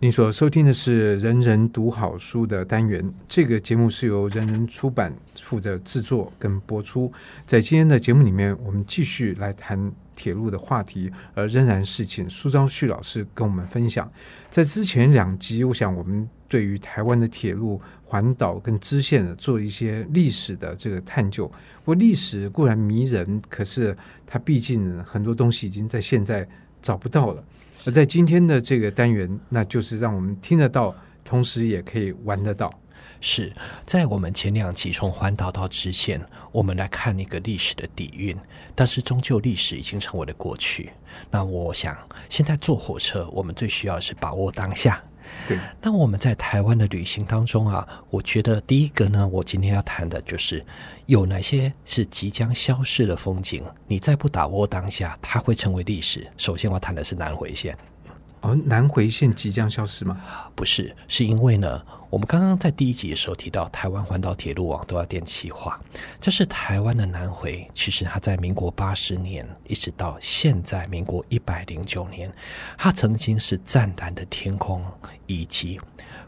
您所收听的是《人人读好书》的单元，这个节目是由人人出版负责制作跟播出。在今天的节目里面，我们继续来谈铁路的话题，而仍然是请苏昭旭老师跟我们分享。在之前两集，我想我们对于台湾的铁路环岛跟支线做一些历史的这个探究。不过历史固然迷人，可是它毕竟很多东西已经在现在找不到了。而在今天的这个单元，那就是让我们听得到，同时也可以玩得到。是在我们前两集从环岛到直线，我们来看那个历史的底蕴，但是终究历史已经成为了过去。那我想，现在坐火车，我们最需要是把握当下。对，那我们在台湾的旅行当中啊，我觉得第一个呢，我今天要谈的就是有哪些是即将消失的风景，你再不把握当下，它会成为历史。首先，我谈的是南回线。哦，南回线即将消失吗？不是，是因为呢，我们刚刚在第一集的时候提到，台湾环岛铁路网都要电气化。这是台湾的南回，其实它在民国八十年一直到现在民国一百零九年，它曾经是湛蓝的天空以及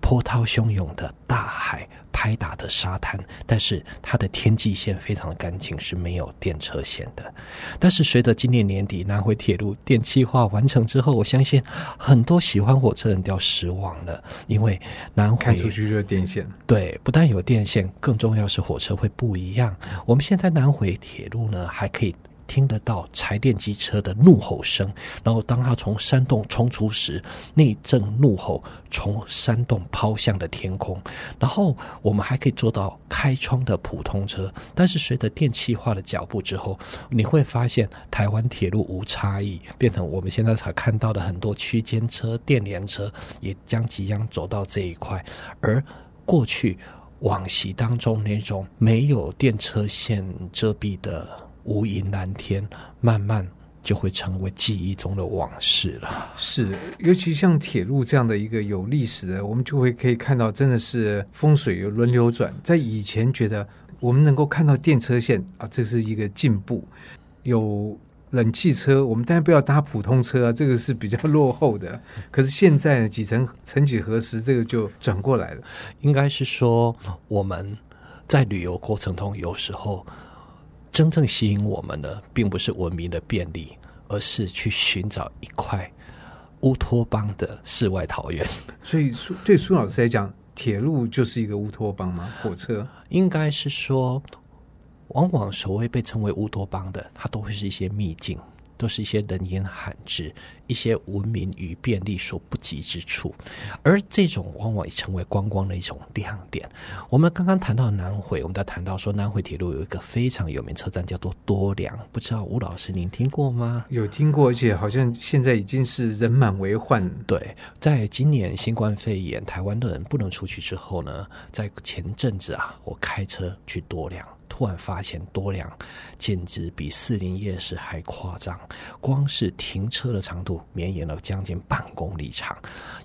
波涛汹涌的大海。拍打的沙滩，但是它的天际线非常的干净，是没有电车线的。但是随着今年年底南回铁路电气化完成之后，我相信很多喜欢火车人都要失望了，因为南回开出去就是电线。对，不但有电线，更重要是火车会不一样。我们现在南回铁路呢，还可以。听得到柴电机车的怒吼声，然后当它从山洞冲出时，那一阵怒吼从山洞抛向了天空。然后我们还可以坐到开窗的普通车，但是随着电气化的脚步之后，你会发现台湾铁路无差异，变成我们现在才看到的很多区间车、电联车也将即将走到这一块。而过去往昔当中那种没有电车线遮蔽的。无垠蓝天，慢慢就会成为记忆中的往事了。是，尤其像铁路这样的一个有历史的，我们就会可以看到，真的是风水有轮流转。在以前，觉得我们能够看到电车线啊，这是一个进步。有冷气车，我们当然不要搭普通车啊，这个是比较落后的。可是现在呢，几曾曾几何时，这个就转过来了。应该是说，我们在旅游过程中，有时候。真正吸引我们的，并不是文明的便利，而是去寻找一块乌托邦的世外桃源。所以，苏对苏老师来讲，铁路就是一个乌托邦吗？火车应该是说，往往所谓被称为乌托邦的，它都会是一些秘境。都是一些人烟罕至、一些文明与便利所不及之处，而这种往往也成为观光的一种亮点。我们刚刚谈到南回，我们在谈到说南回铁路有一个非常有名车站叫做多良，不知道吴老师您听过吗？有听过，而且好像现在已经是人满为患。对，在今年新冠肺炎，台湾的人不能出去之后呢，在前阵子啊，我开车去多良。突然发现多良简直比士林夜市还夸张，光是停车的长度绵延了将近半公里长。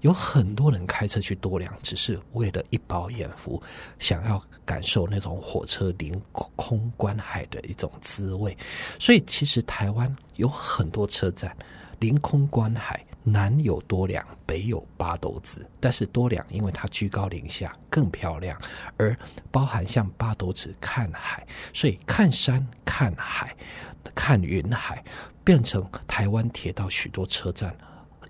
有很多人开车去多良，只是为了一饱眼福，想要感受那种火车临空观海的一种滋味。所以，其实台湾有很多车站临空观海。南有多良，北有八斗子，但是多良因为它居高临下更漂亮，而包含像八斗子看海，所以看山看海看云海，变成台湾铁道许多车站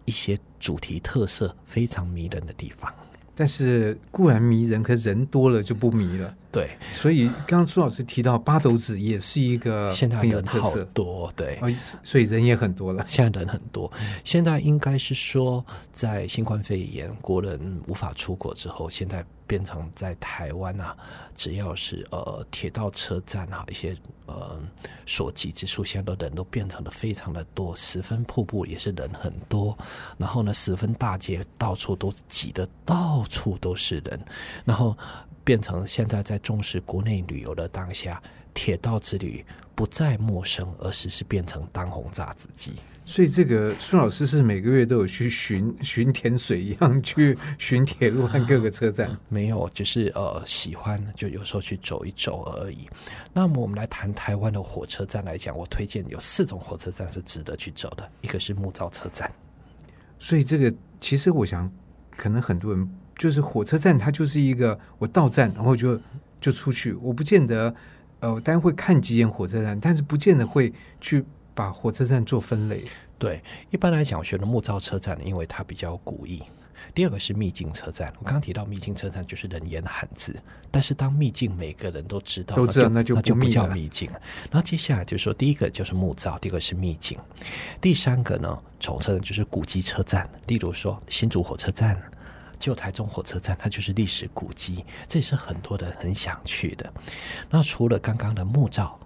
一些主题特色非常迷人的地方。但是固然迷人，可是人多了就不迷了。对，所以刚刚朱老师提到八斗子也是一个很有特色，多对，所以人也很多了。现在人很多，现在应该是说，在新冠肺炎国人无法出国之后，现在变成在台湾啊，只要是呃铁道车站啊，一些呃所及之处，现在的人都变成了非常的多。十分瀑布也是人很多，然后呢，十分大街到处都挤得到处都是人，然后。变成现在在重视国内旅游的当下，铁道之旅不再陌生，而是是变成当红炸子鸡。所以，这个孙老师是每个月都有去巡 巡田水一样去巡铁路和各个车站？没有，就是呃喜欢，就有时候去走一走而已。那么，我们来谈台湾的火车站来讲，我推荐有四种火车站是值得去走的。一个是木造车站，所以这个其实我想。可能很多人就是火车站，它就是一个我到站然后就就出去，我不见得呃，当然会看几眼火车站，但是不见得会去把火车站做分类。对，一般来讲，我觉得木造车站，因为它比较古意。第二个是秘境车站，我刚刚提到秘境车站就是人烟罕至，但是当秘境每个人都知道，都知道那就，那就不叫秘境。然后接下来就是说，第一个就是木造，第二个是秘境，第三个呢，从车站就是古迹车站，例如说新竹火车站、旧台中火车站，它就是历史古迹，这也是很多人很想去的。那除了刚刚的木造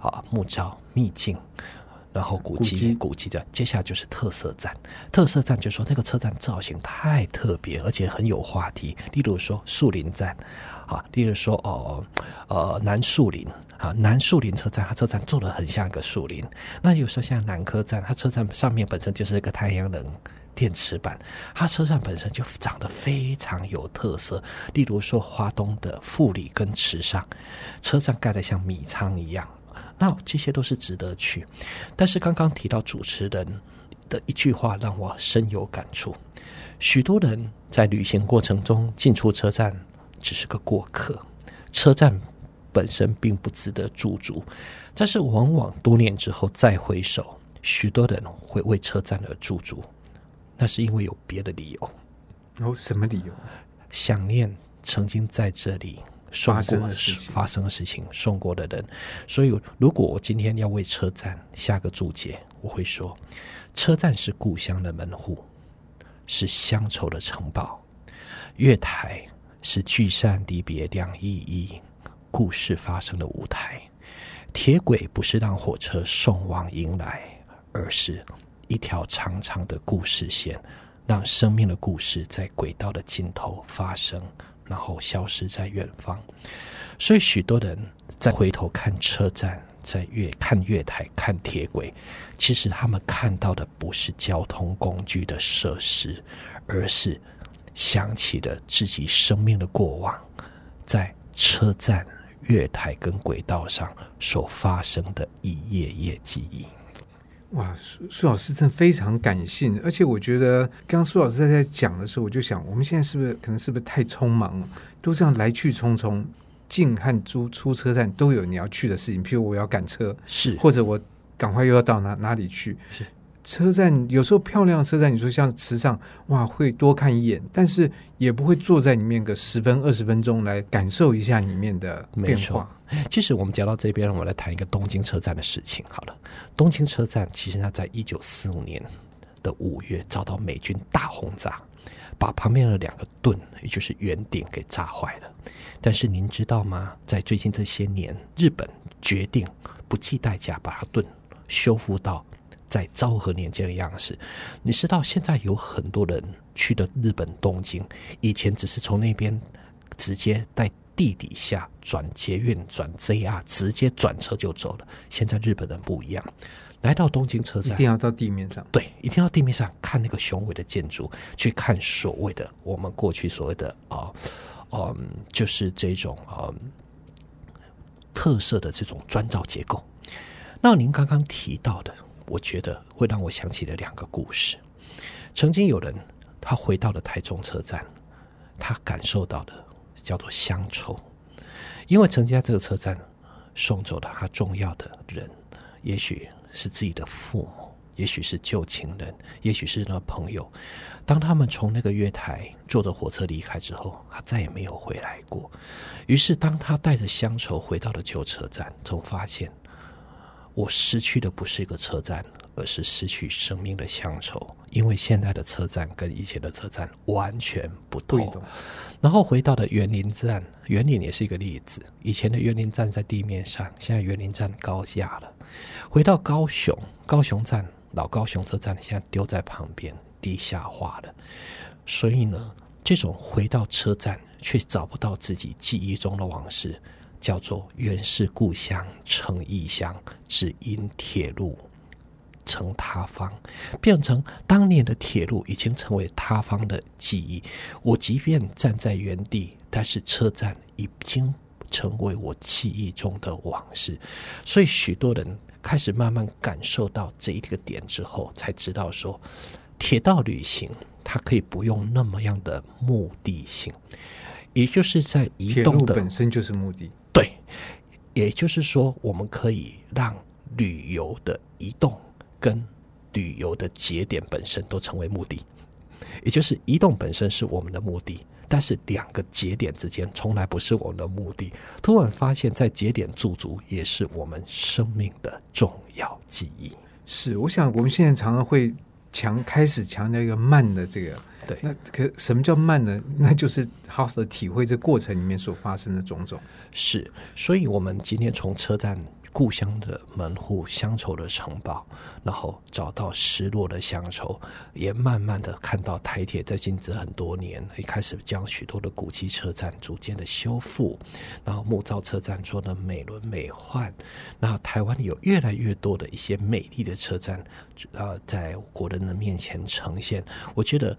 啊，木造秘境。然后古迹，古迹站，接下来就是特色站。特色站就是说那个车站造型太特别，而且很有话题。例如说树林站，啊，例如说哦，呃，南树林啊，南树林车站，它车站做的很像一个树林。那有时候像南科站，它车站上面本身就是一个太阳能电池板，它车站本身就长得非常有特色。例如说花东的富里跟池上，车站盖得像米仓一样。那这些都是值得去，但是刚刚提到主持人的一句话让我深有感触。许多人在旅行过程中进出车站只是个过客，车站本身并不值得驻足。但是往往多年之后再回首，许多人会为车站而驻足，那是因为有别的理由。哦，什么理由？想念曾经在这里。送过发生的事情，发生的事情，送过的人。所以，如果我今天要为车站下个注解，我会说：车站是故乡的门户，是乡愁的城堡；月台是聚散离别两依依故事发生的舞台；铁轨不是让火车送往迎来，而是一条长长的故事线，让生命的故事在轨道的尽头发生。然后消失在远方，所以许多人再回头看车站，在月看月台、看铁轨，其实他们看到的不是交通工具的设施，而是想起了自己生命的过往，在车站、月台跟轨道上所发生的一页页记忆。哇，苏苏老师真的非常感性，而且我觉得刚刚苏老师在在讲的时候，我就想，我们现在是不是可能是不是太匆忙了？都这样来去匆匆，进和出出车站都有你要去的事情，譬如我要赶车，是或者我赶快又要到哪哪里去，是。车站有时候漂亮的车站，你说像池上，哇，会多看一眼，但是也不会坐在里面个十分二十分钟来感受一下里面的变化。其实我们讲到这边，我们来谈一个东京车站的事情。好了，东京车站其实它在一九四五年的五月遭到美军大轰炸，把旁边的两个盾，也就是圆顶给炸坏了。但是您知道吗？在最近这些年，日本决定不计代价把它盾修复到。在昭和年间的样式，你知道现在有很多人去的日本东京，以前只是从那边直接在地底下转捷运转 JR，直接转车就走了。现在日本人不一样，来到东京车站一定要到地面上，对，一定要地面上看那个雄伟的建筑，去看所谓的我们过去所谓的啊，嗯，就是这种啊特色的这种砖造结构。那您刚刚提到的。我觉得会让我想起了两个故事。曾经有人他回到了台中车站，他感受到的叫做乡愁，因为曾经在这个车站送走了他重要的人，也许是自己的父母，也许是旧情人，也许是那朋友。当他们从那个月台坐着火车离开之后，他再也没有回来过。于是，当他带着乡愁回到了旧车站，总发现。我失去的不是一个车站，而是失去生命的乡愁。因为现在的车站跟以前的车站完全不同。然后回到了园林站，园林也是一个例子。以前的园林站在地面上，现在园林站高架了。回到高雄，高雄站老高雄车站现在丢在旁边，地下化了。所以呢，这种回到车站却找不到自己记忆中的往事。叫做原是故乡成异乡，只因铁路成他方，变成当年的铁路已经成为他方的记忆。我即便站在原地，但是车站已经成为我记忆中的往事。所以许多人开始慢慢感受到这一个点之后，才知道说，铁道旅行它可以不用那么样的目的性，也就是在移动的本身就是目的。对，也就是说，我们可以让旅游的移动跟旅游的节点本身都成为目的，也就是移动本身是我们的目的。但是两个节点之间从来不是我们的目的。突然发现，在节点驻足也是我们生命的重要记忆。是，我想我们现在常常会强开始强调一个慢的这个。对，那可什么叫慢呢？那就是好好的体会这过程里面所发生的种种。是，所以我们今天从车站。故乡的门户，乡愁的城堡，然后找到失落的乡愁，也慢慢的看到台铁在经这很多年，一开始将许多的古迹车站逐渐的修复，然后木造车站做的美轮美奂，然后台湾有越来越多的一些美丽的车站，呃，在国人的面前呈现，我觉得。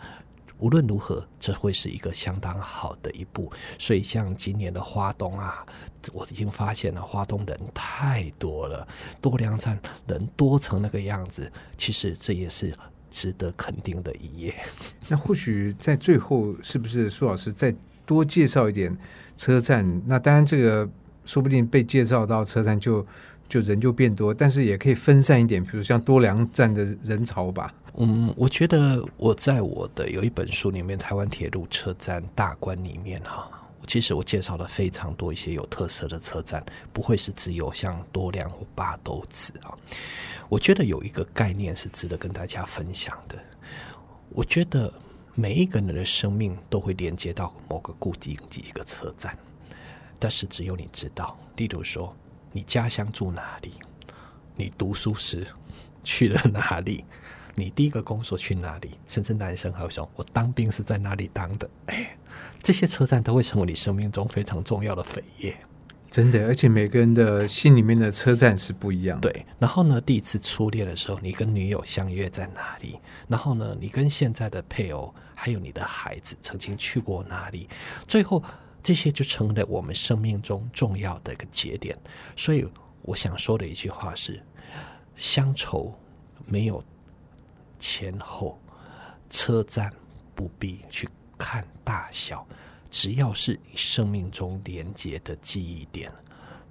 无论如何，这会是一个相当好的一步。所以，像今年的花东啊，我已经发现了花东人太多了，多良站人多成那个样子。其实这也是值得肯定的一页。那或许在最后，是不是苏老师再多介绍一点车站？那当然，这个说不定被介绍到车站就就人就变多，但是也可以分散一点，比如像多良站的人潮吧。嗯，我觉得我在我的有一本书里面，《台湾铁路车站大观》里面哈，其实我介绍了非常多一些有特色的车站，不会是只有像多良或八斗子啊。我觉得有一个概念是值得跟大家分享的。我觉得每一个人的生命都会连接到某个固定的一个车站，但是只有你知道。例如说，你家乡住哪里？你读书时 去了哪里？你第一个工作去哪里？甚至男生还会说：“我当兵是在哪里当的？”哎，这些车站都会成为你生命中非常重要的扉页。真的，而且每个人的心里面的车站是不一样。对，然后呢，第一次初恋的时候，你跟女友相约在哪里？然后呢，你跟现在的配偶还有你的孩子曾经去过哪里？最后，这些就成了我们生命中重要的一个节点。所以，我想说的一句话是：乡愁没有。前后车站不必去看大小，只要是你生命中连接的记忆点，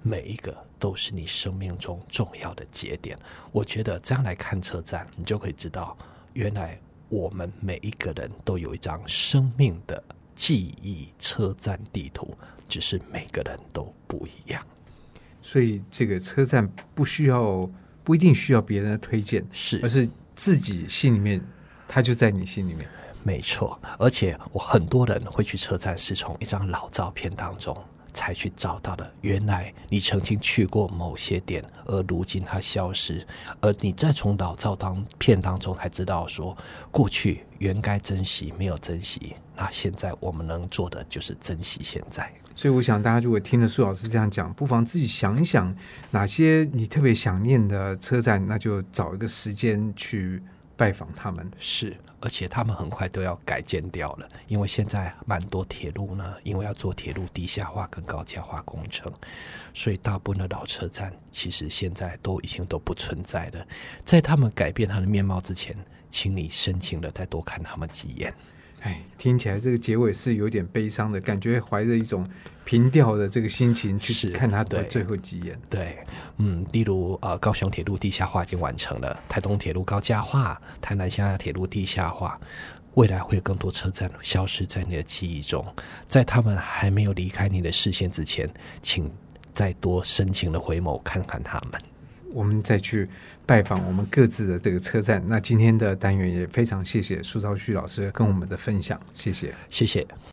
每一个都是你生命中重要的节点。我觉得这样来看车站，你就可以知道，原来我们每一个人都有一张生命的记忆车站地图，只是每个人都不一样。所以这个车站不需要，不一定需要别人的推荐，是，而是。自己心里面，他就在你心里面，没错。而且我很多人会去车站，是从一张老照片当中才去找到的。原来你曾经去过某些点，而如今它消失，而你再从老照当片当中才知道说，过去原该珍惜没有珍惜。那现在我们能做的就是珍惜现在。所以我想，大家如果听了苏老师这样讲，不妨自己想一想，哪些你特别想念的车站，那就找一个时间去拜访他们。是，而且他们很快都要改建掉了，因为现在蛮多铁路呢，因为要做铁路地下化跟高架化工程，所以大部分的老车站其实现在都已经都不存在了。在他们改变他的面貌之前，请你深情的再多看他们几眼。哎，听起来这个结尾是有点悲伤的感觉，怀着一种平调的这个心情去看他的最后几眼。对，嗯，例如呃，高雄铁路地下化已经完成了，台东铁路高架化，台南乡下铁路地下化，未来会有更多车站消失在你的记忆中，在他们还没有离开你的视线之前，请再多深情的回眸看看他们。我们再去拜访我们各自的这个车站。那今天的单元也非常谢谢苏昭旭老师跟我们的分享，谢谢，谢谢。